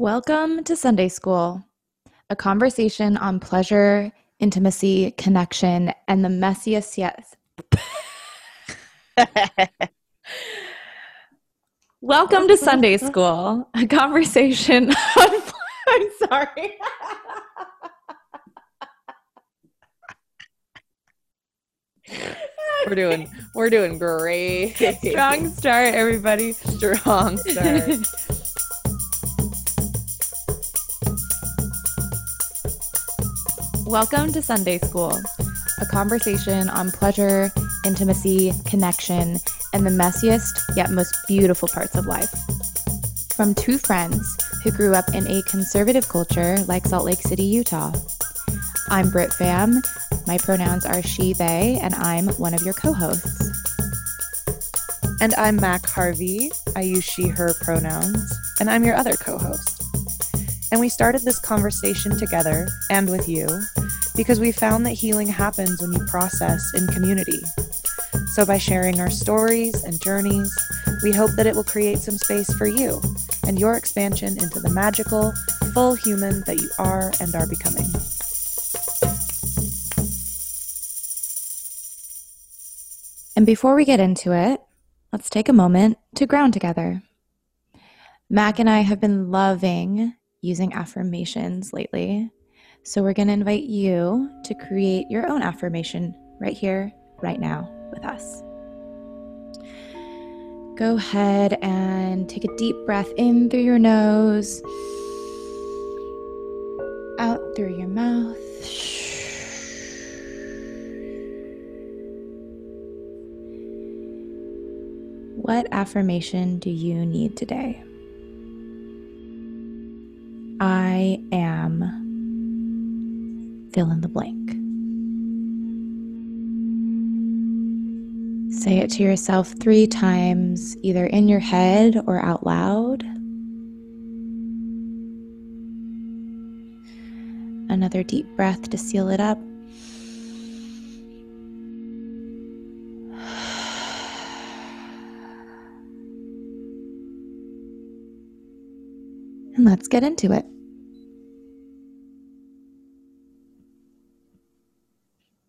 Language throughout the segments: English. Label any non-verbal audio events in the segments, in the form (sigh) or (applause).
Welcome to Sunday School, a conversation on pleasure, intimacy, connection, and the messiest yet. Welcome to Sunday School, a conversation (laughs) on. I'm sorry. (laughs) We're doing we're doing great. Strong start, everybody. Strong start. (laughs) Welcome to Sunday School, a conversation on pleasure, intimacy, connection, and the messiest yet most beautiful parts of life. From two friends who grew up in a conservative culture like Salt Lake City, Utah. I'm Britt Pham. My pronouns are she, they, and I'm one of your co hosts. And I'm Mak Harvey. I use she, her pronouns, and I'm your other co host. And we started this conversation together and with you because we found that healing happens when you process in community. So, by sharing our stories and journeys, we hope that it will create some space for you and your expansion into the magical, full human that you are and are becoming. And before we get into it, let's take a moment to ground together. Mak and I have been loving using affirmations lately. So we're going to invite you to create your own affirmation right here, right now with us. Go ahead and take a deep breath in through your nose, out through your mouth. What affirmation do you need today? I am fill in the blank. Say it to yourself three times, either in your head or out loud. Another deep breath to seal it up. And let's get into it.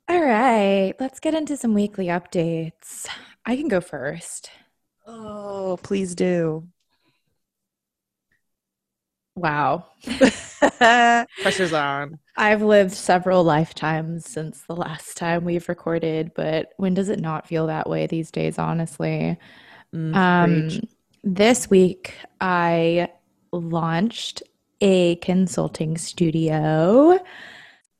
All right, let's get into some weekly updates. I can go first. Oh, please do. Wow. (laughs) Pressure's on. I've lived several lifetimes since the last time we've recorded, but when does it not feel that way these days, honestly? Mm, Um, this week, I launched a consulting studio.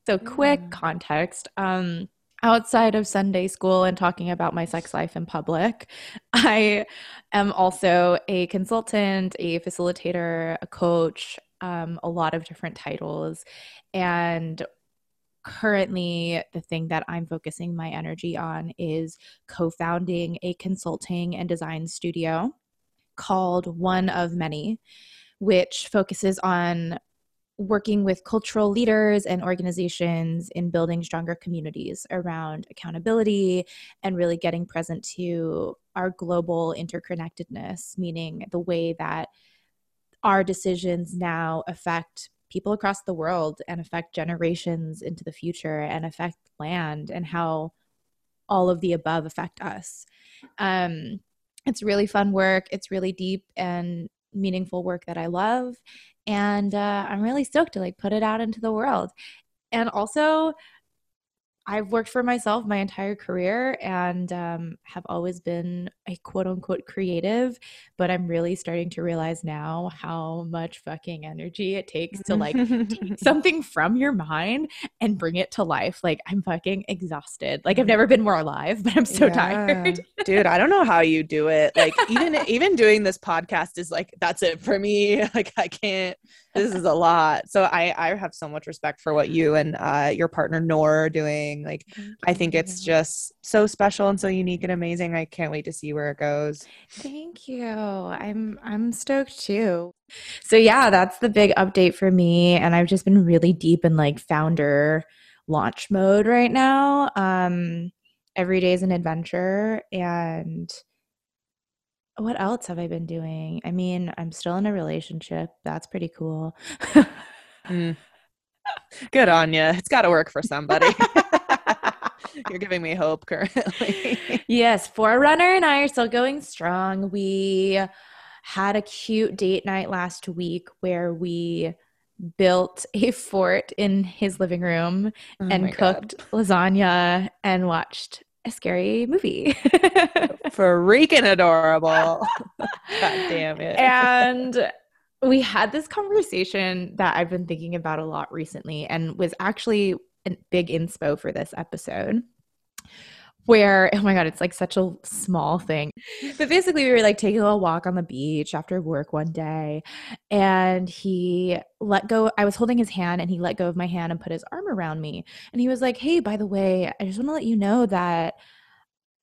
So, quick Mm. context. Um, outside of Sunday school and talking about my sex life in public, (laughs) I am also a consultant, a facilitator, a coach, um, a lot of different titles. And currently, the thing that I'm focusing my energy on is co founding a consulting and design studio called One of Many, which focuses on working with cultural leaders and organizations in building stronger communities around accountability and really getting present to our global interconnectedness, meaning the way that our decisions now affect people across the world and affect generations into the future and affect land and how all of the above affect us. Um, it's really fun work. It's really deep and meaningful work that I love. And uh, I'm really stoked to like put it out into the world. And also, I've worked for myself my entire career and um, have always been a quote unquote creative, but I'm really starting to realize now how much fucking energy it takes to like take (laughs) something from your mind and bring it to life. Like I'm fucking exhausted. Like I've never been more alive, but I'm so Yeah. tired. Dude, I don't know how you do it. Like even (laughs) even doing this podcast is like that's it for me. (laughs) Like I can't this is a lot. So I I have so much respect for what you and uh your partner Nor are doing. Like I think it's just so special and so unique and amazing. I can't wait to see where it goes. Thank you. I'm I'm stoked too. So yeah, that's the big update for me and I've just been really deep in like founder launch mode right now. Um every day is an adventure and what else have I been doing? I mean, I'm still in a relationship. That's pretty cool. mm. Good on you. It's got to work for somebody. (laughs) You're giving me hope currently. (laughs) yes, Forerunner and I are still going strong. We had a cute date night last week where we built a fort in his living room oh and cooked God. lasagna and watched a scary movie. (laughs) Freaking adorable. (laughs) God damn it. And we had this conversation that I've been thinking about a lot recently and was actually a big inspo for this episode where oh my god it's like such a small thing but basically we were like taking a little walk on the beach after work one day and he let go i was holding his hand and he let go of my hand and put his arm around me and he was like hey by the way i just want to let you know that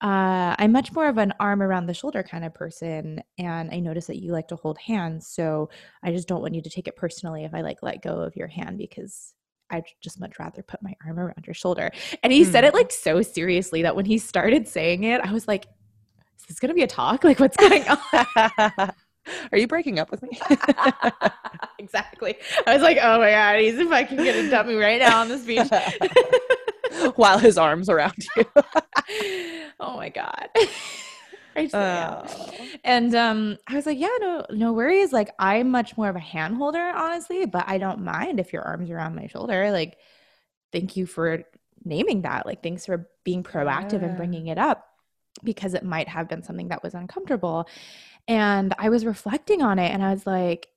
uh, I'm much more of an arm around the shoulder kind of person, and I notice that you like to hold hands. So I just don't want you to take it personally if I like let go of your hand because I'd just much rather put my arm around your shoulder. And he mm. said it hmm. like so seriously that when he started saying it, I was like, is this going to be a talk? Like, what's going on? (laughs) Are you breaking up with me? (laughs) exactly. I was like, oh my God, he's fucking going to dump me right now on this beach. (laughs) While his arm's around you. oh my God. Uh, and um, I was like, yeah, no, no worries. Like, I'm much more of a hand holder, honestly, but I don't mind if your arm's are around my shoulder. Like, thank you for naming that. Like, thanks for being proactive yeah. and bringing it up because it might have been something that was uncomfortable. And I was reflecting on it and I was like,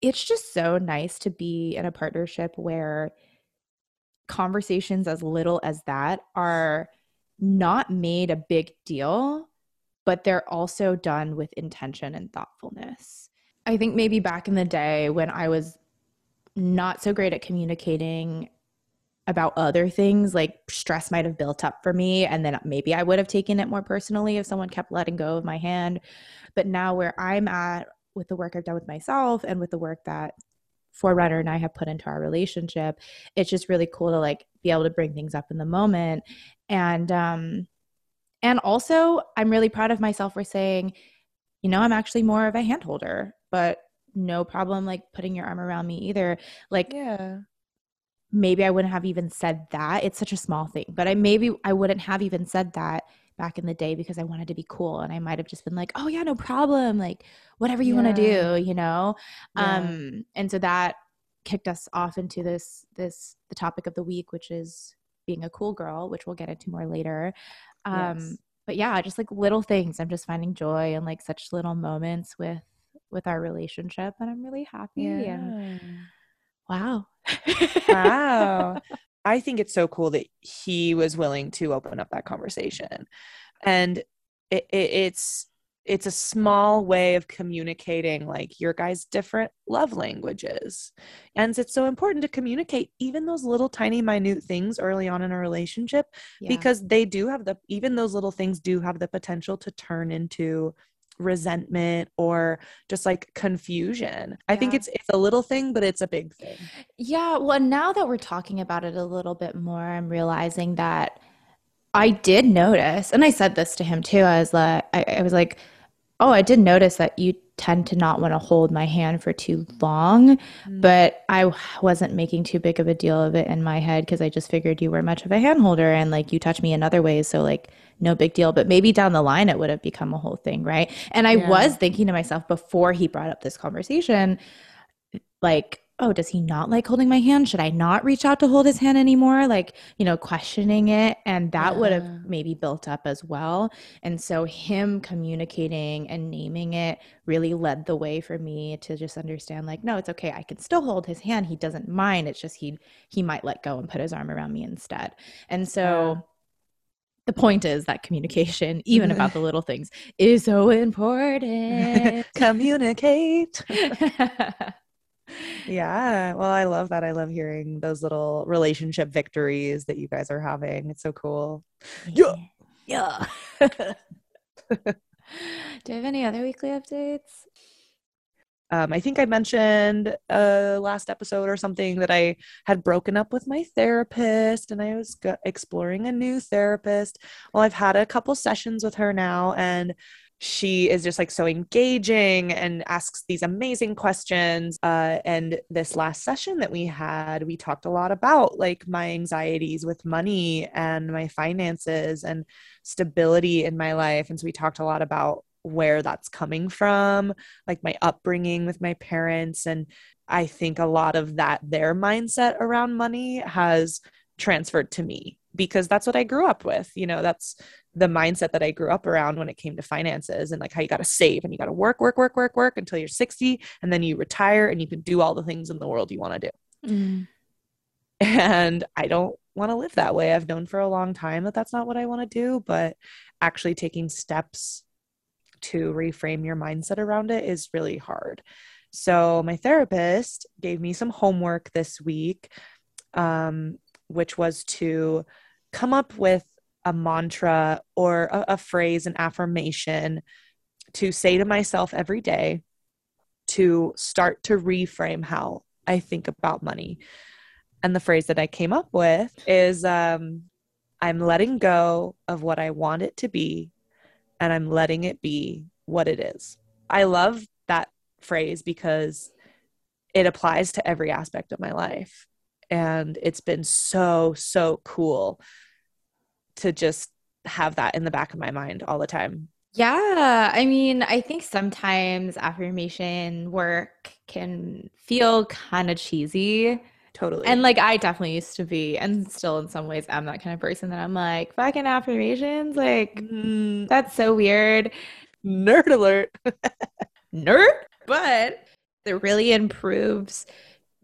it's just so nice to be in a partnership where conversations as little as that are not made a big deal but they're also done with intention and thoughtfulness. I think maybe back in the day when I was not so great at communicating about other things, like stress might have built up for me. And then maybe I would have taken it more personally if someone kept letting go of my hand. But now, where I'm at with the work I've done with myself and with the work that Forerunner and I have put into our relationship, it's just really cool to like be able to bring things up in the moment. And um, and also, I'm really proud of myself for saying, you know, I'm actually more of a hand holder, but no problem like putting your arm around me either. Like, yeah. Maybe I wouldn't have even said that. It's such a small thing, but I maybe I wouldn't have even said that back in the day because I wanted to be cool and I might have just been like, "Oh yeah, no problem. Like whatever you yeah. want to do, you know?" Yeah. Um and so that kicked us off into this this the topic of the week which is being a cool girl, which we'll get into more later. Um, yes. But yeah, just like little things. I'm just finding joy in like such little moments with with our relationship, and I'm really happy. Yeah. And wow, wow. (laughs) I think it's so cool that he was willing to open up that conversation, and it, it, it's it's a small way of communicating like your guys different love languages and it's so important to communicate even those little tiny minute things early on in a relationship yeah. because they do have the even those little things do have the potential to turn into resentment or just like confusion. Yeah. I think it's it's a little thing but it's a big thing. Yeah, well now that we're talking about it a little bit more I'm realizing that I did notice and I said this to him too. I was like I, I was like oh, I did notice that you tend to not want to hold my hand for too long, mm. but I wasn't making too big of a deal of it in my head because I just figured you were much of a hand holder and like you touch me in other ways. So, like, no big deal. But maybe down the line it would have become a whole thing, right? And I yeah. was thinking to myself before he brought up this conversation, like, oh, does he not like holding my hand? Should I not reach out to hold his hand anymore? Like, you know, questioning it. And that yeah. would have maybe built up as well. And so, him communicating and naming it really led the way for me to just understand, like, no, it's okay. I can still hold his hand. He doesn't mind. It's just he he might let go and put his arm around me instead. And so, yeah. the point is that communication, (laughs) even about the little things, is so important. (laughs) Communicate. (laughs) Yeah. Well, I love that. I love hearing those little relationship victories that you guys are having. It's so cool. Yeah. Yeah. (laughs) (laughs) Do you have any other weekly updates? Um, I think I mentioned uh, last episode or something that I had broken up with my therapist and I was go- exploring a new therapist. Well, I've had a couple sessions with her now, and she is just like so engaging and asks these amazing questions. Uh, and this last session that we had, we talked a lot about like my anxieties with money and my finances and stability in my life. And so we talked a lot about where that's coming from, like my upbringing with my parents. And I think a lot of that, their mindset around money has transferred to me because that's what I grew up with. You know, that's the mindset that I grew up around when it came to finances and like how you got to save and you got to work, work, work, work, work until you're 60 and then you retire and you can do all the things in the world you want to do. Mm. And I don't want to live that way. I've known for a long time that that's not what I want to do, but actually taking steps to reframe your mindset around it is really hard. So, my therapist gave me some homework this week, um, which was to come up with a mantra or a, a phrase, an affirmation to say to myself every day to start to reframe how I think about money. And the phrase that I came up with is um, I'm letting go of what I want it to be and I'm letting it be what it is. I love that phrase because it applies to every aspect of my life. And it's been so, so cool to just have that in the back of my mind all the time. Yeah. I mean, I think sometimes affirmation work can feel kind of cheesy. Totally. And like I definitely used to be, and still in some ways I'm that kind of person that I'm like, fucking affirmations. Like, mm, that's so weird. Nerd alert. (laughs) Nerd. But it really improves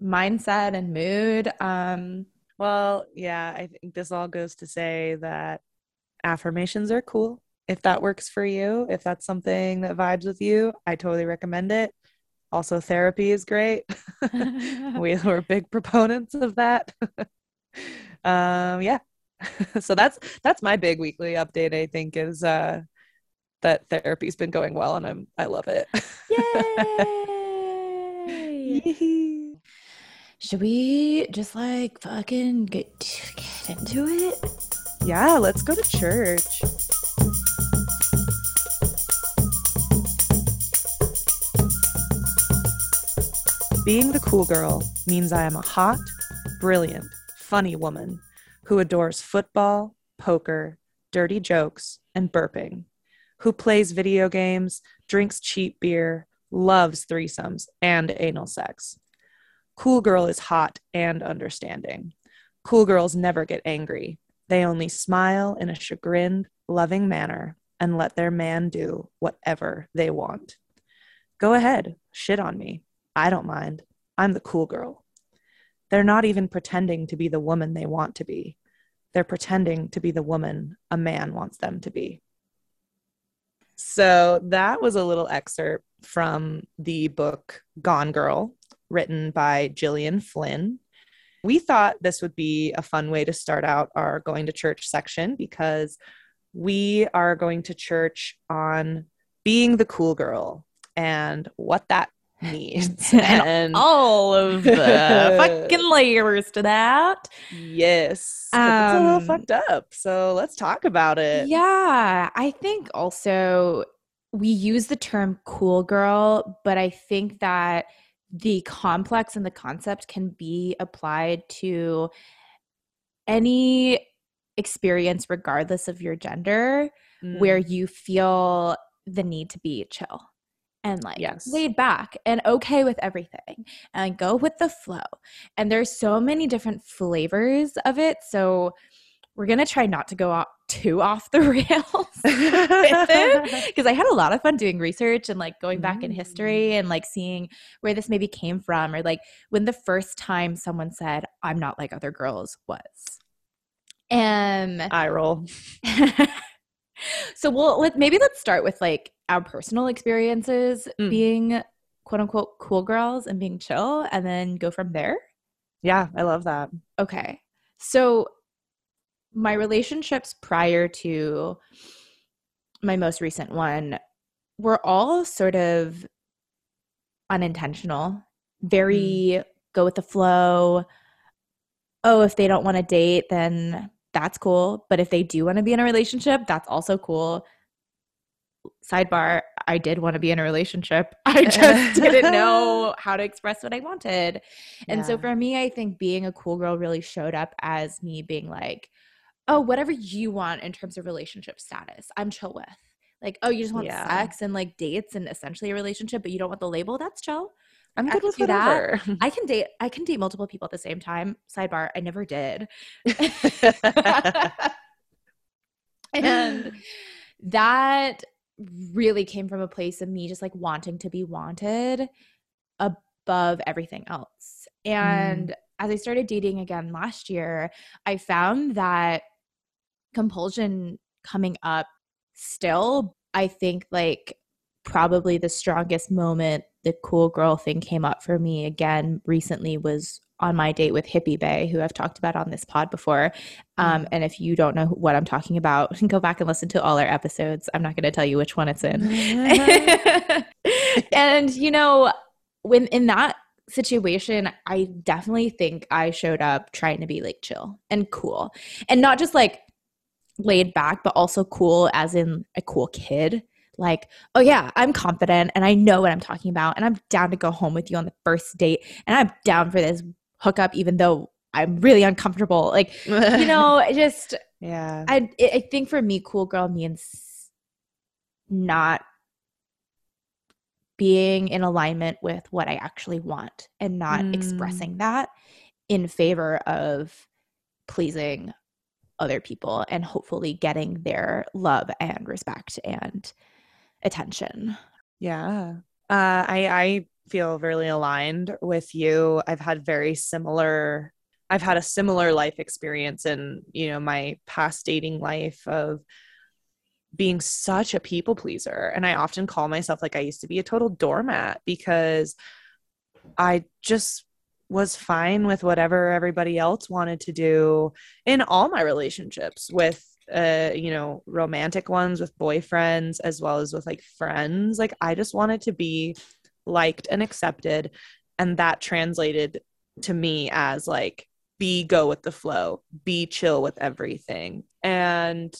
mindset and mood. Um, well, yeah, I think this all goes to say that affirmations are cool. If that works for you, if that's something that vibes with you, I totally recommend it. Also, therapy is great. (laughs) (laughs) we were big proponents of that. (laughs) um, yeah. so that's that's my big weekly update. I think is uh, that therapy's been going well, and I'm I love it. Yay! Should we just like fucking get, (sighs) get into it? Yeah, let's go to church. Being the cool girl means I am a hot, brilliant, funny woman who adores football, poker, dirty jokes, and burping, who plays video games, drinks cheap beer, loves threesomes, and anal sex Cool girl is hot and understanding. Cool girls never get angry. They only smile in a chagrined, loving manner and let their man do whatever they want. Go ahead, shit on me. I don't mind. I'm the cool girl. They're not even pretending to be the woman they want to be. They're pretending to be the woman a man wants them to be. So that was a little excerpt from the book Gone Girl written by Gillian Flynn. We thought this would be a fun way to start out our going to church section because we are going to church on being the cool girl and what that means (laughs) and all of the (laughs) fucking layers to that. Yes. Um, it's a little um, fucked up. So let's talk about it. Yeah. I think also we use the term cool girl, but I think that the complex and the concept can be applied to any experience regardless of your gender mm. where you feel the need to be chill and like yes. laid back and okay with everything and go with the flow and there's so many different flavors of it so we're gonna try not to go off too off the (laughs) rails (laughs) because (laughs) I had a lot of fun doing research and like going back mm. in history and like seeing where this maybe came from or like when the first time someone said I'm not like other girls was. And I roll. so we'll let maybe let's start with like our personal experiences mm. being quote unquote cool girls and being chill and then go from there. Yeah, I love that. Okay. So my relationships prior to my most recent one were all sort of unintentional, very mm. go with the flow. Oh, if they don't want to date, then that's cool. But if they do want to be in a relationship, that's also cool. sidebar, I did want to be in a relationship. (laughs) I just (laughs) didn't know how to express what I wanted. And yeah. so for me, I think being a cool girl really showed up as me being like, oh, whatever you want in terms of relationship status, I'm chill with. Like, oh, you just want yeah. sex and like dates and essentially a relationship, but you don't want the label. That's chill. I'm good with that. I (laughs) can date. I can date multiple people at the same time. Sidebar: I never did. (laughs) (laughs) and that really came from a place of me just like wanting to be wanted above everything else. And mm. as I started dating again last year, I found that compulsion coming up still, I think like probably the strongest moment the cool girl thing came up for me again recently was on my date with Hippie Bay, who I've talked about on this pod before. Um, mm. and if you don't know what I'm talking about, (laughs) go back and listen to all our episodes. I'm not going to tell you which one it's in. (laughs) and, you know, when in that situation, I definitely think I showed up trying to be like chill and cool and not just like laid back, but also cool as in a cool kid. Like, oh yeah, I'm confident and I know what I'm talking about, and I'm down to go home with you on the first date, and I'm down for this hookup, even though I'm really uncomfortable. Like, you know, (laughs) just yeah. I I think for me, cool girl means not being in alignment with what I actually want and not mm. expressing that in favor of pleasing other people and hopefully getting their love and respect and attention. Yeah. Uh, I I feel really aligned with you. I've had very similar I've had a similar life experience in, you know, my past dating life of being such a people pleaser. And I often call myself like I used to be a total doormat because I just was fine with whatever everybody else wanted to do in all my relationships with uh you know romantic ones with boyfriends as well as with like friends. Like i just wanted to be liked and accepted and that translated to me as like be go with the flow be chill with everything. And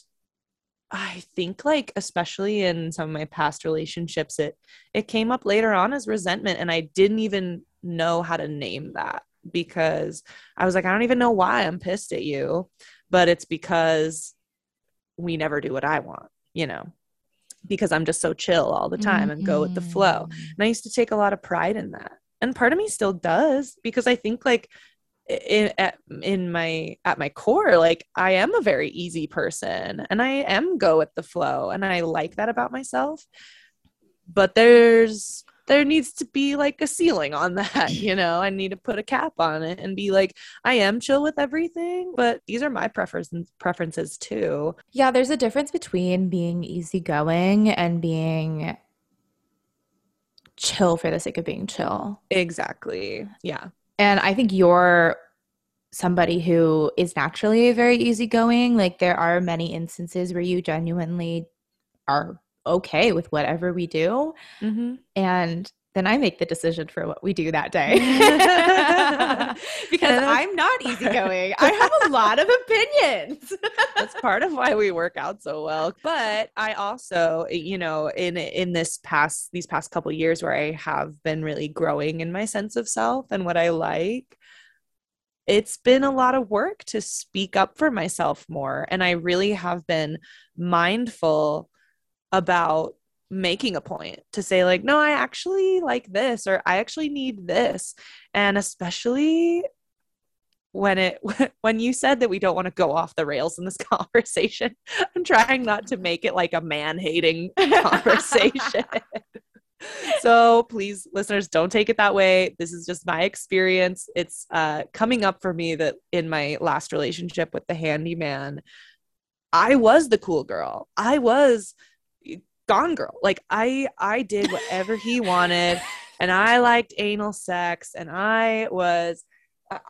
i think like especially in some of my past relationships it it came up later on as resentment and i didn't even know how to name that because I was like, I don't even know why I'm pissed at you, but it's because we never do what I want, you know, because I'm just so chill all the time mm-hmm. and go with the flow. Mm-hmm. And I used to take a lot of pride in that. And part of me still does because I think like in at, in my at my core like I am a very easy person and I am go with the flow and I like that about myself. But there's there needs to be like a ceiling on (laughs) that, you know. I need to put a cap on it and be like, I am chill with everything, but these are my preferences preferences too. Yeah, there's a difference between being easygoing and being chill for the sake of being chill. Exactly. Yeah. And I think you're somebody who is naturally very easygoing. Like there are many instances where you genuinely are okay with whatever we do. Mm-hmm. And then I make the decision for what we do that day. (laughs) (laughs) because I'm not easygoing. I have a lot of (laughs) opinions. That's part of why we work out so well. But I also, you know, in in this past these past couple years where I have been really growing in my sense of self and what I like, it's been a lot of work to speak up for myself more and I really have been mindful about making a point to say like no i actually like this or i actually need this. And especially when it (laughs) when you said that we don't want to go off the rails in this (laughs) conversation i'm trying not to make it like a man hating (laughs) conversation. So please listeners don't take it that way. This is just my experience. It's uh coming up for me that in my last relationship with the handyman i was the cool girl. I was gone girl like i i did whatever he wanted and i liked anal sex and i was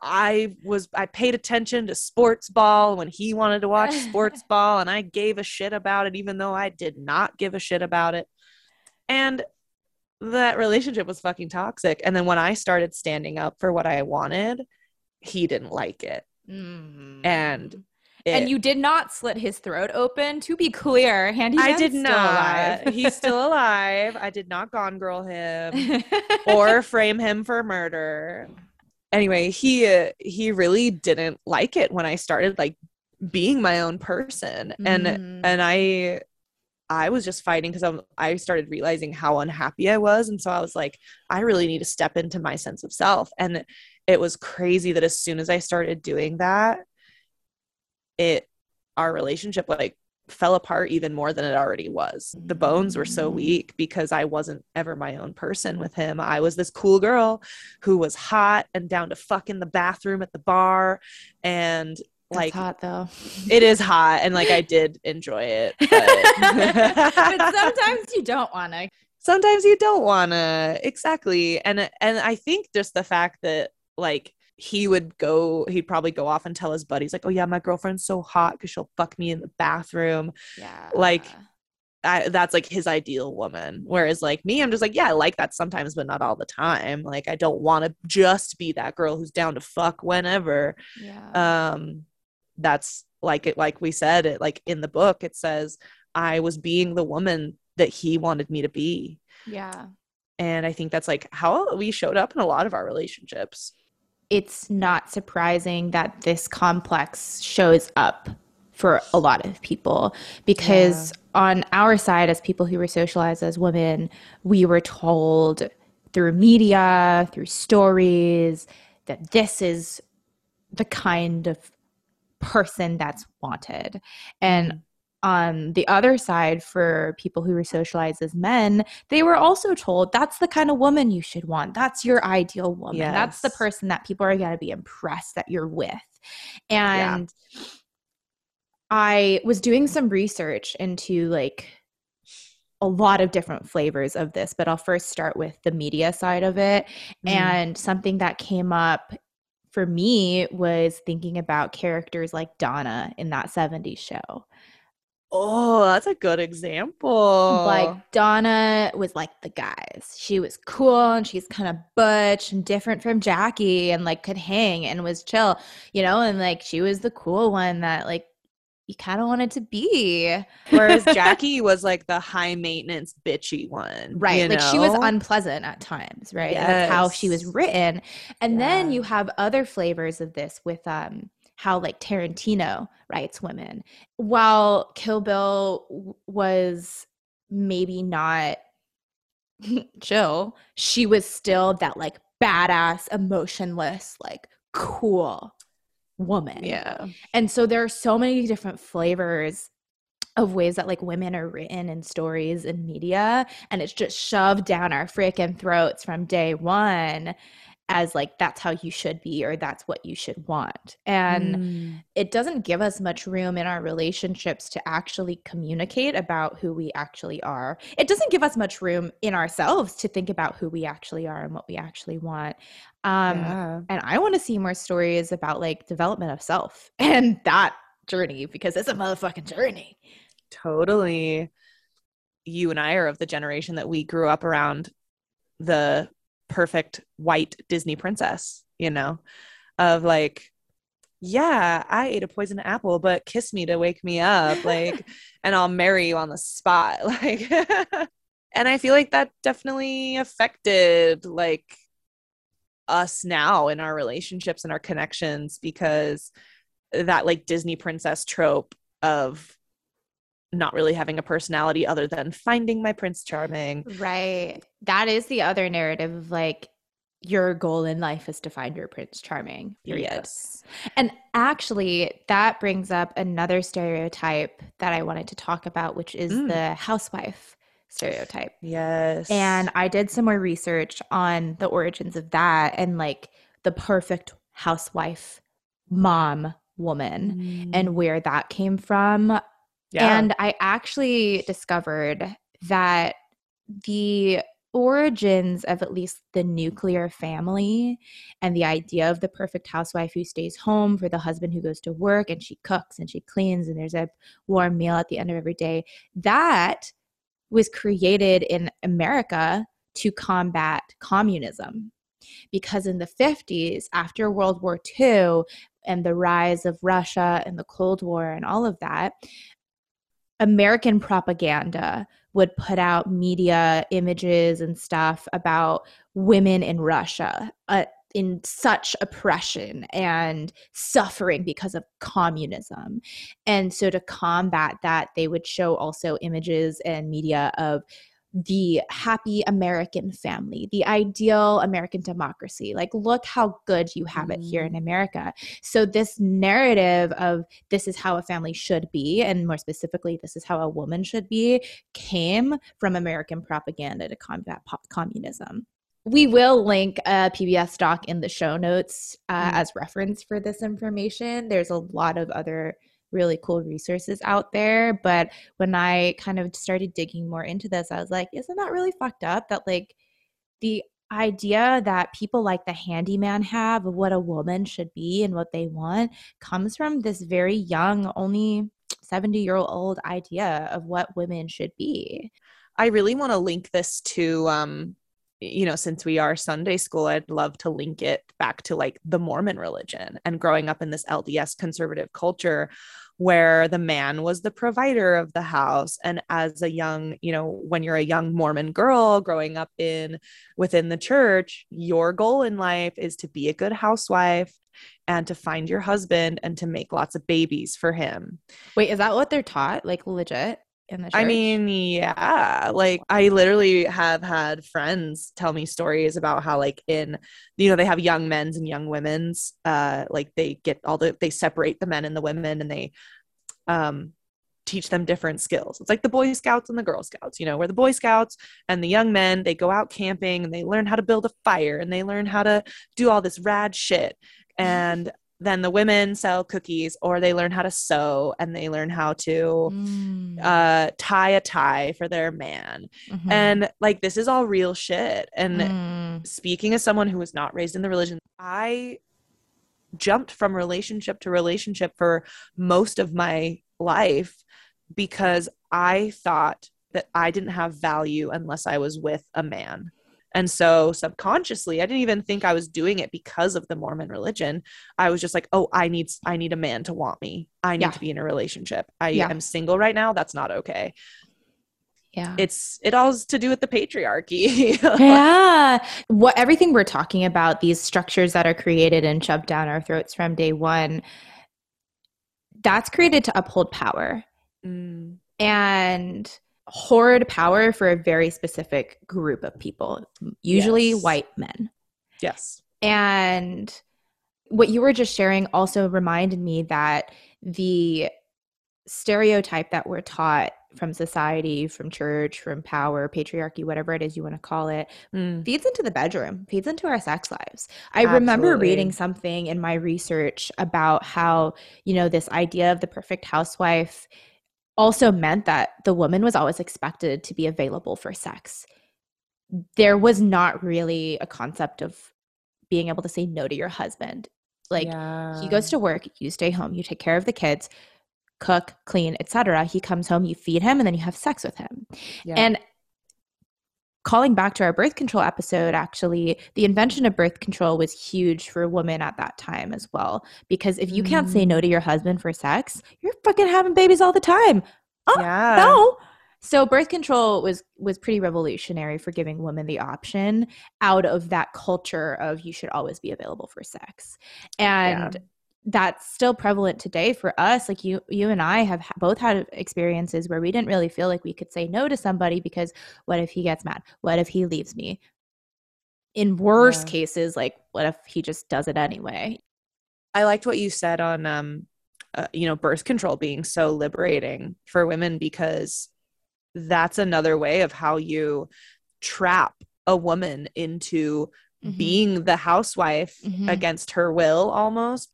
I was I paid attention to sports ball when he wanted to watch (laughs) sports ball and I gave a shit about it even though I did not give a shit about it. And that relationship was fucking toxic. And then when I started standing up for what I wanted, he didn't like it. Mm-hmm. And and you did not slit his throat open. To be clear, Handy I did not. alive. He's still (laughs) alive. I did not gone girl him (laughs) or frame him for murder. Anyway, he uh, he really didn't like it when I started like being my own person, and Mhm. and I I was just fighting because I started realizing how unhappy I was, and so I was like, I really need to step into my sense of self, and it was crazy that as soon as I started doing that, it our relationship like fell apart even more than it already was. The bones were so weak because I wasn't ever my own person with him. I was this cool girl who was hot and down to fuck in the bathroom at the bar and like That's hot though. it is hot and like I did enjoy it. (laughs) but But sometimes you don't want to. sometimes you don't want to exactly and and i think just the fact that like he would go he'd probably go off and tell his buddies like oh yeah my girlfriend's so hot because she'll fuck me in the bathroom Yeah. Like, I, that's like his ideal woman whereas like me i'm just like yeah i like that sometimes but not all the time like i don't want to just be that girl who's down to fuck whenever yeah. um that's like it like we said it like in the book it says i was being the woman that he wanted me to be yeah. and i think that's like how we showed up in a lot of our relationships It's not surprising that this complex shows up for a lot of people because on our side as people who were socialized as women, we were told through media, through stories that this is the kind of person that's wanted. And mm-hmm. On the other side, for people who were socialized as men, they were also told that's the kind of woman you should want. That's your ideal woman. That's the person that people are going to be impressed that you're with. And I was doing some research into like a lot of different flavors of this, but I'll first start with the media side of it. Mm. And something that came up for me was thinking about characters like Donna in that 70s show. Oh that's a good example Like Donna was like the guys. She was cool and she's kind of butch and different from Jackie and like could hang and was chill, you know, and like she was the cool one that like you kind of wanted to be. whereas (laughs) jackie was like the high maintenance bitchy one Right. Like she was unpleasant at times, right? That's how she was written. And then you have other flavors of this with um how like Tarantino writes women. While Kill Bill was maybe not (laughs) chill, she was still that like badass, emotionless, like cool woman. yeah And so there are so many different flavors of ways that like women are written in stories and media and it's just shoved down our freaking throats from day one as like that's how you should be or that's what you should want. And Mm. it doesn't give us much room in our relationships to actually communicate about who we actually are. It doesn't give us much room in ourselves to think about who we actually are and what we actually want. Um yeah. and I want to see more stories about like development of self (laughs) and that journey because it's a motherfucking journey. totally you and i are of the generation that we grew up around the perfect white disney princess you know of like yeah i ate a poison apple but kiss me to wake me up like (laughs) and i'll marry you on the spot (laughs) like and i feel like that definitely affected like us now in our relationships and our connections because that like disney princess trope of not really having a personality other than finding my prince charming Right. That is the other narrative of like your goal in life is to find your prince charming. Period. yes And actually, that brings up another stereotype that I wanted to talk about, which is Mm. the housewife stereotype. yes And I did some more research on the origins of that and like the perfect housewife, mom, woman, and where that came from. Yeah. And I actually discovered that the origins of at least the nuclear family and the idea of the perfect housewife who stays home for the husband who goes to work and she cooks and she cleans and there's a warm meal at the end of every day that was created in America to combat communism because in the 50s after world war ii and the rise of Russia and the Cold War and all of that, American propaganda would put out media images and stuff about women in Russia uh, in such oppression and suffering because of communism. And so to combat that, they would show also images and media of the happy American family, the ideal American democracy. Like, look how good you have mm. it here in mm. America. So, this narrative of this is how a family should be, and more specifically, this is how a woman should be, came from American propaganda to combat po- communism. We will link a PBS doc in the show notes uh, mm. as reference for this information. There's a lot of other really cool resources out there. But when I kind of started digging more into this, I was like, isn't that really fucked up that like the idea that people like the handyman have of what a woman should be and what they want comes from this very young, only 70 year old idea of what women should be. I really want to link this to um you know, since we are Sunday school, I'd love to link it back to like the Mormon religion and growing up in this LDS conservative culture where the man was the provider of the house. And as a young you know when you're a young mormon girl growing up in within the church your goal in life is to be a good housewife and to find your husband and to make lots of babies for him. Wait is that what they're taught? Like legit in the church? I mean, yeah. Like I literally have had friends tell me stories about how like in you know, they have young men's and young women's uh like they get all the they separate the men and the women and they um teach them different skills. It's like the Boy Scouts and the Girl Scouts, you know, where the Boy Scouts and the young men, they go out camping and they learn how to build a fire and they learn how to do all this rad shit. And then the women sell cookies or they learn how to sew and they learn how to mm. uh, tie a tie for their man mm-hmm. and like this is all real shit and mm. speaking as someone who was not raised in the religion i jumped from relationship to relationship for most of my life because i thought that i didn't have value unless i was with a man and so subconsciously, I didn't even think I was doing it because of the Mormon religion. I was just like, "Oh, I need I need a man to want me. I need yeah. to be in a relationship. I yeah. am single right now. That's not okay." Yeah. It's it all has to do with the patriarchy. (laughs) yeah. What everything we're talking about, these structures that are created and shoved down our throats from day one, that's created to uphold power. Mm. And hoard power for a very specific group of people, usually yes. white men. Yes. And what you were just sharing also reminded me that the stereotype that we're taught from society, from church, from power, patriarchy, whatever it is you want to call it, mm. feeds into the bedroom, feeds into our sex lives. I Absolutely. remember reading something in my research about how, you know, this idea of the perfect housewife also meant that the woman was always expected to be available for sex. There was not really a concept of being able to say no to your husband. Like yeah. he goes to work, you stay home, you take care of the kids, cook, clean, etc. He comes home, you feed him and then you have sex with him. Yeah. And calling back to our birth control episode, actually, the invention of birth control was huge for women at that time as well. Because if you mm. can't say no to your husband for sex, you're fucking having babies all the time. Oh, yeah. no. So birth control was was pretty revolutionary for giving women the option out of that culture of you should always be available for sex. And yeah that's still prevalent today for us like you you and i have both had experiences where we didn't really feel like we could say no to somebody because what if he gets mad what if he leaves me in worst yeah. cases like what if he just does it anyway i liked what you said on um uh, you know birth control being so liberating for women because that's another way of how you trap a woman into mm-hmm. being the housewife mm-hmm. against her will almost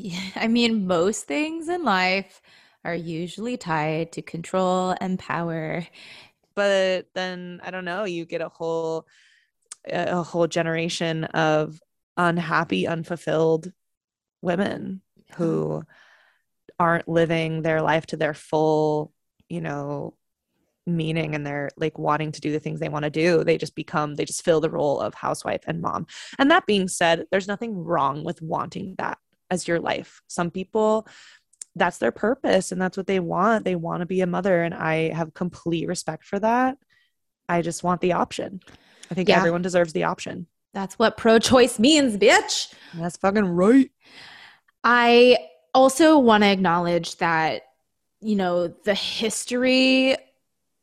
yeah, (laughs) I mean, most things in life are usually tied to control and power. But then I don't know, you get a whole a whole generation of unhappy, unfulfilled women yeah. who aren't living their life to their full, you know, meaning and they're like wanting to do the things they want to do. They just become, they just fill the role of housewife and mom. And that being said, there's nothing wrong with wanting that as your life. Some people that's their purpose and that's what they want. They want to be a mother and I have complete respect for that. I just want the option. I think yeah. everyone deserves the option. That's what pro-choice means, bitch. That's fucking right. I also want to acknowledge that you know the history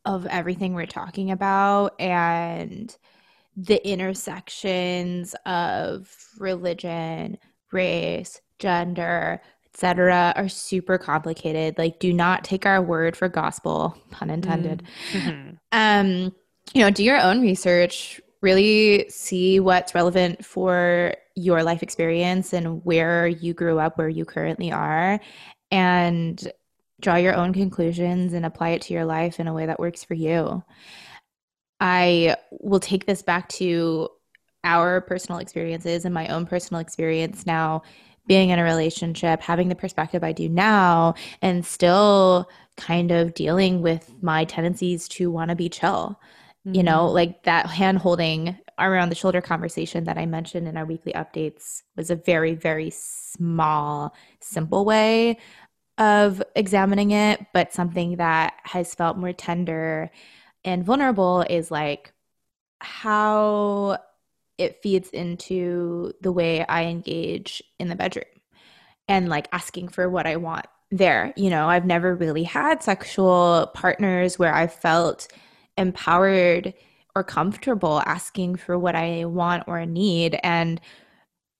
of everything we're talking about and the intersections of religion, race, gender, etc. are super complicated. Like do not take our word for gospel, pun intended. Mm-hmm. Um, you know, do your own research, really see what's relevant for your life experience and where you grew up, where you currently are, and draw your own conclusions and apply it to your life in a way that works for you. I will take this back to our personal experiences and my own personal experience now being in a relationship, having the perspective I do now, and still kind of dealing with my tendencies to want to be chill. Mm-hmm. You know, mm-hmm. like that hand holding arm around the shoulder conversation that I mentioned in our weekly updates was a very, very small, simple way of examining it, but something that has felt more tender and vulnerable is like how it feeds into the way I engage in the bedroom and like asking for what I want there. You know, I've never really had sexual partners where I felt empowered or comfortable asking for what I want or need. And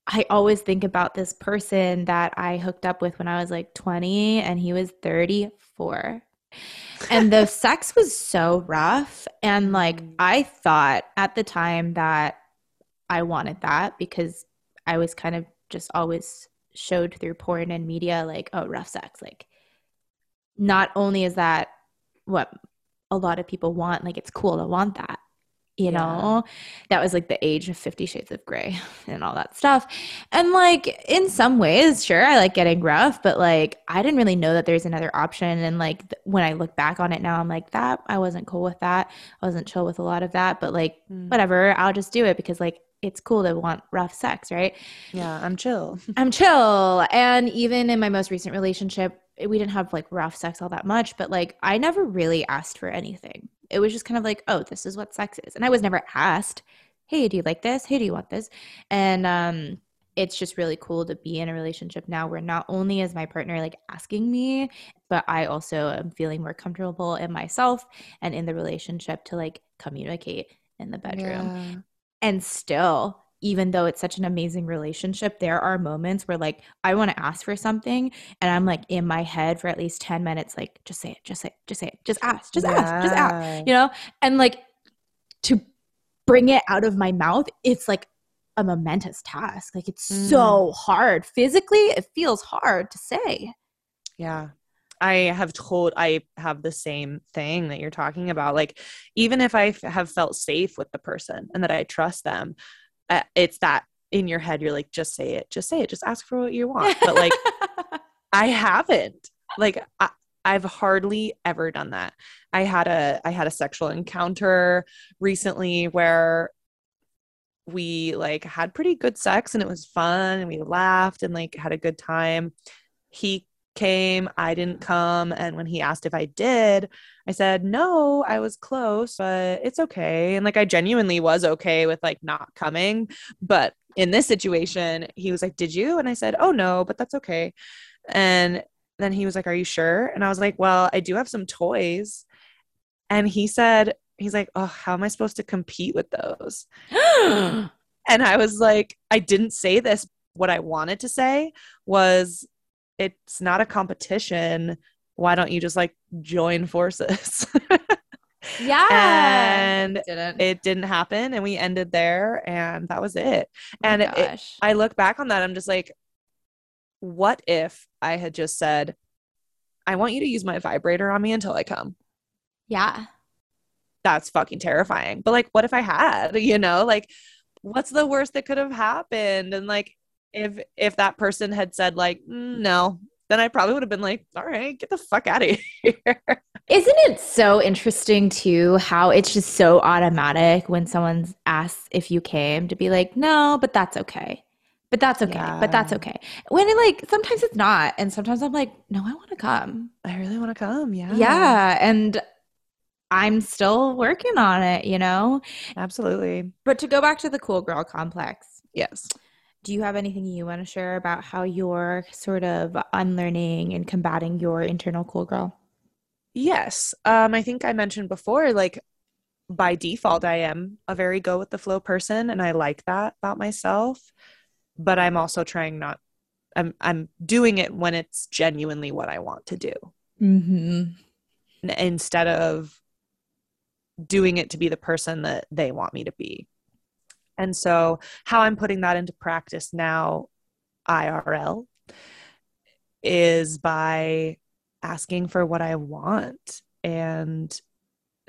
I always think about this person that I hooked up with when I was like 20 and he was 34. And the (laughs) sex was so rough. And like, mm. I thought at the time that I wanted that because I was kind of just always showed through porn and media, like, oh, rough sex. Like, not only is that what a lot of people want, like, it's cool to want that you yeah. know? That was like the age of 50 shades of gray (laughs) and all that stuff. And like in some ways sure i like getting rough but like i didn't really know that there's another option. And like th- when i look back on it now i'm like that i wasn't cool with that. I wasn't chill with a lot of that. But like mm. whatever i'll just do it because like it's cool to want rough sex right? Yeah i'm chill. (laughs) I'm chill. And even in my most recent relationship we didn't have like rough sex all that much but like i never really asked for anything it was just kind of like, oh, this is what sex is. And I was never asked, hey, do you like this? Hey, do you want this? And um, it's just really cool to be in a relationship now where not only is my partner like asking me, but I also am feeling more comfortable in myself and in the relationship to like communicate in the bedroom. Yeah. And still, even though it's such an amazing relationship, there are moments where like I want to ask for something and I'm like in my head for at least 10 minutes, like, just say it, just say it, just say it, just ask, just yeah. ask, just ask, you know? And like to bring it out of my mouth, it's like a momentous task. Like it's mm. so hard. Physically, it feels hard to say. Yeah. I have told I have the same thing that you're talking about. Like, even if I f- have felt safe with the person and that I trust them, uh, it's that in your head you're like just say it just say it just ask for what you want. But like (laughs) i haven't. Like I, i've hardly ever done that. I had a i had a sexual encounter recently where we like had pretty good sex and it was fun and we laughed and like had a good time. He came, I didn't come. And when he asked if I did, I said, no, I was close, but it's okay. And like, I genuinely was okay with like not coming. But in this situation, he was like, did you? And I said, oh, no, but that's okay. And then he was like, are you sure? And I was like, well, I do have some toys. And he said, he's like, oh, how am I supposed to compete with those? (gasps) and I was like, I didn't say this. What I wanted to say was, it's not a competition why don't you just like join forces? (laughs) Yeah. And didn't. it didn't happen and we ended there and that was it. Oh and it, i look back on that i'm just like what if i had just said i want you to use my vibrator on me until i come. Yeah. That's fucking terrifying. But like what if i had (laughs) you know? Like what's the worst that could have happened? And like if if that person had said like mm, no then i probably would have been like all right get the fuck out of (laughs) here isn't it so interesting too how it's just so automatic when someone asks if you came to be like no but that's okay But that's okay. Yeah. But that's okay. When it like sometimes it's not. And sometimes I'm like, no, I want to come. I really want to come. Yeah. Yeah. And I'm still working on it, you know? Absolutely. But to go back to the cool girl complex. Yes. Do you have anything you want to share about how you're sort of unlearning and combating your internal cool girl? Yes. Um, I think I mentioned before, like by default, I am a very go with the flow person, and I like that about myself. But I'm also trying not. I'm I'm doing it when it's genuinely what I want to do, mm-hmm. instead of doing it to be the person that they want me to be. And so, how I'm putting that into practice now, IRL, is by asking for what I want and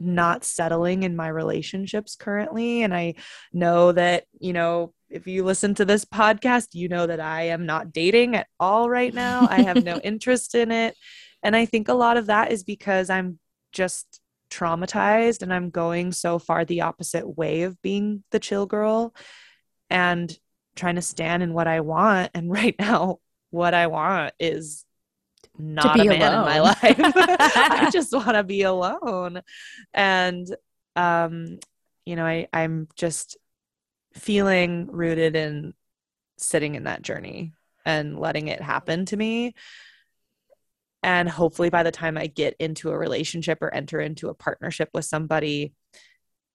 not settling in my relationships currently. And I know that, you know, if you listen to this podcast, you know that I am not dating at all right now. I have no (laughs) interest in it. And I think a lot of that is because I'm just traumatized and I'm going so far the opposite way of being the chill girl and trying to stand in what I want. And (laughs) right now, what I want is not a man alone. in my life. (laughs) I (laughs) just want to be alone. And um, you know, I, I'm just feeling rooted in sitting in that journey and letting it happen to me. And hopefully by the time I get into a relationship or enter into a partnership with somebody,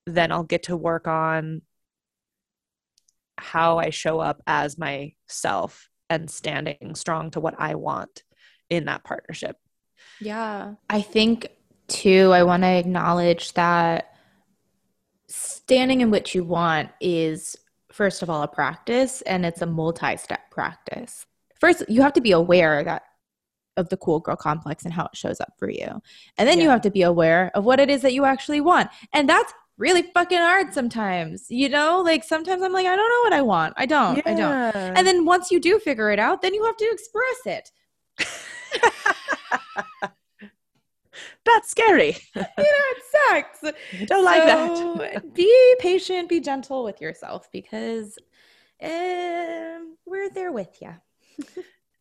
then I'll get to work on how I show up as myself and standing strong to what I want in that partnership. Yeah. I think too, I want to acknowledge that standing in what you want is, first of all, a practice and it's a multi step practice. First, you have to be aware that of the cool girl complex and how it shows up for you. And then yeah. you have to be aware of what it is that you actually want. And that's really fucking hard sometimes. You know, like sometimes I'm like I don't know what I want. I don't. Yeah. I don't. And then once you do figure it out, then you have to express it. (laughs) That's scary. (laughs) you know, it sucks. I don't so like that. (laughs) be patient, be gentle with yourself because um, we're there with you.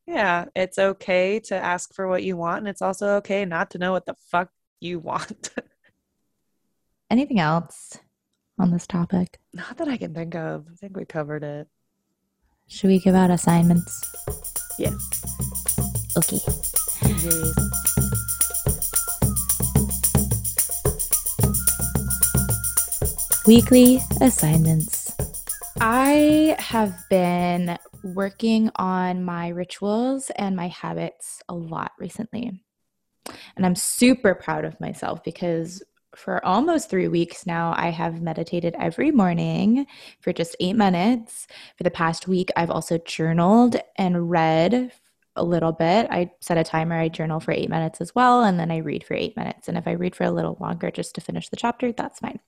Yeah, it's okay to ask for what you want, and it's also okay not to know what the fuck you want. (laughs) Anything else on this topic? Not that I can think of. I think we covered it. Should we give out assignments? Yeah. Okay. Weekly assignments. I have been working on my rituals and my habits a lot recently. And I'm super proud of myself because for almost three weeks now, I have meditated every morning for just eight minutes. For the past week, I've also journaled and read a little bit. I set a timer, I journal for eight minutes as well, and then I read for eight minutes. And if I read for a little longer just to finish the chapter, that's fine.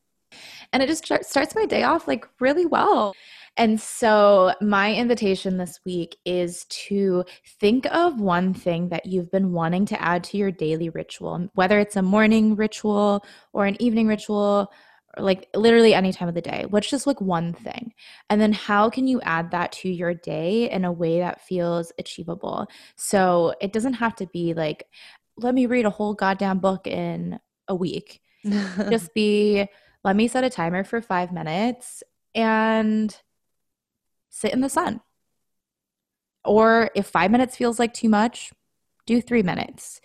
And it just starts my day off like really well. And so, my invitation this week is to think of one thing that you've been wanting to add to your daily ritual, whether it's a morning ritual or an evening ritual or like literally any time of the day. What's just like one thing? And then how can you add that to your day in a way that feels achievable? So it doesn't have to be like, let me read a whole goddamn book in a week. (laughs) just be, let me set a timer for five minutes and sit in the sun. Or if five minutes feels like too much, do three minutes.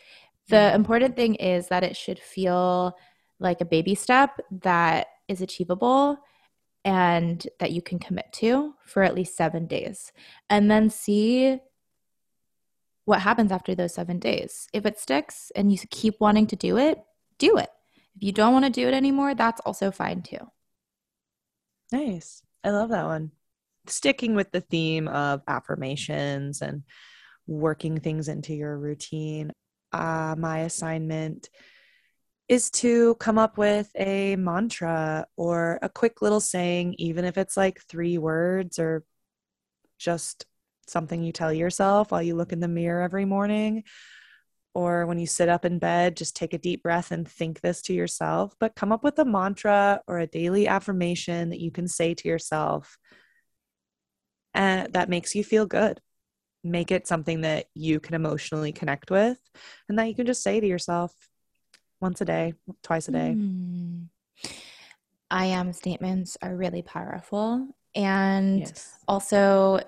The mm. important thing is that it should feel like a baby step that is achievable and that you can commit to for at least seven days. And then see what happens after those seven days. If it sticks and you keep wanting to do it, do it. If you don't want to do it anymore, that's also fine too. Nice. I love that one. Sticking with the theme of affirmations and working things into your routine. Uh, my assignment is to come up with a mantra or a quick little saying, even if it's like three words or just something you tell yourself while you look in the mirror every morning. Or when you sit up in bed, just take a deep breath and think this to yourself. But come up with a mantra or a daily affirmation that you can say to yourself and that makes you feel good. Make it something that you can emotionally connect with and that you can just say to yourself once a day, twice a day. Mm. I am statements are really powerful. And Yes. also,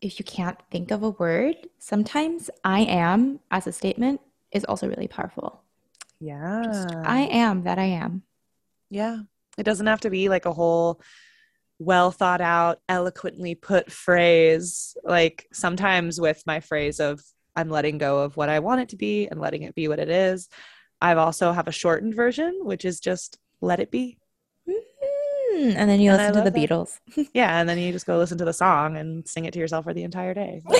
if you can't think of a word, sometimes I am as a statement is also really powerful. Yeah. Just, I am that I am. Yeah. It doesn't have to be like a whole well thought out, eloquently put phrase. Like sometimes with my phrase of I'm letting go of what I want it to be and letting it be what it is. I've also have a shortened version, which is just let it be. Mm, And then you And I listen to the that. Beatles. (laughs) Yeah. And then you just go listen to the song and sing it to yourself for the entire day. (laughs)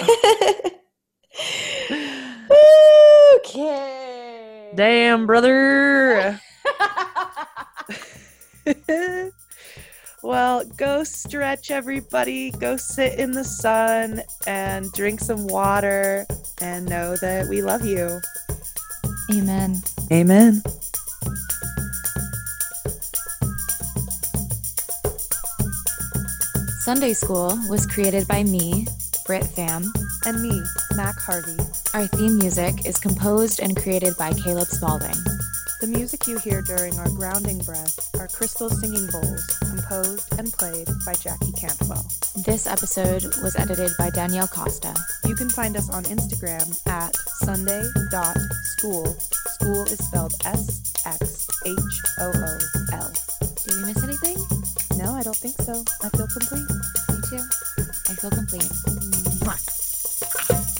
okay. Damn, brother. (laughs) well, go stretch, everybody. Go sit in the sun and drink some water and know that we love you. Amen. Amen. Sunday School was created by me, Britt Pham. And me, Mak Harvey. Our theme music is composed and created by Caleb Spalding. The music you hear during our grounding breath are crystal singing bowls, composed and played by Jackie Cantwell. This episode was edited by Danielle Costa. You can find us on Instagram at sunday.school. School is spelled S X H O O L. Did we miss anything? No, I don't think so. I feel complete. Me too. I feel complete. Mwah.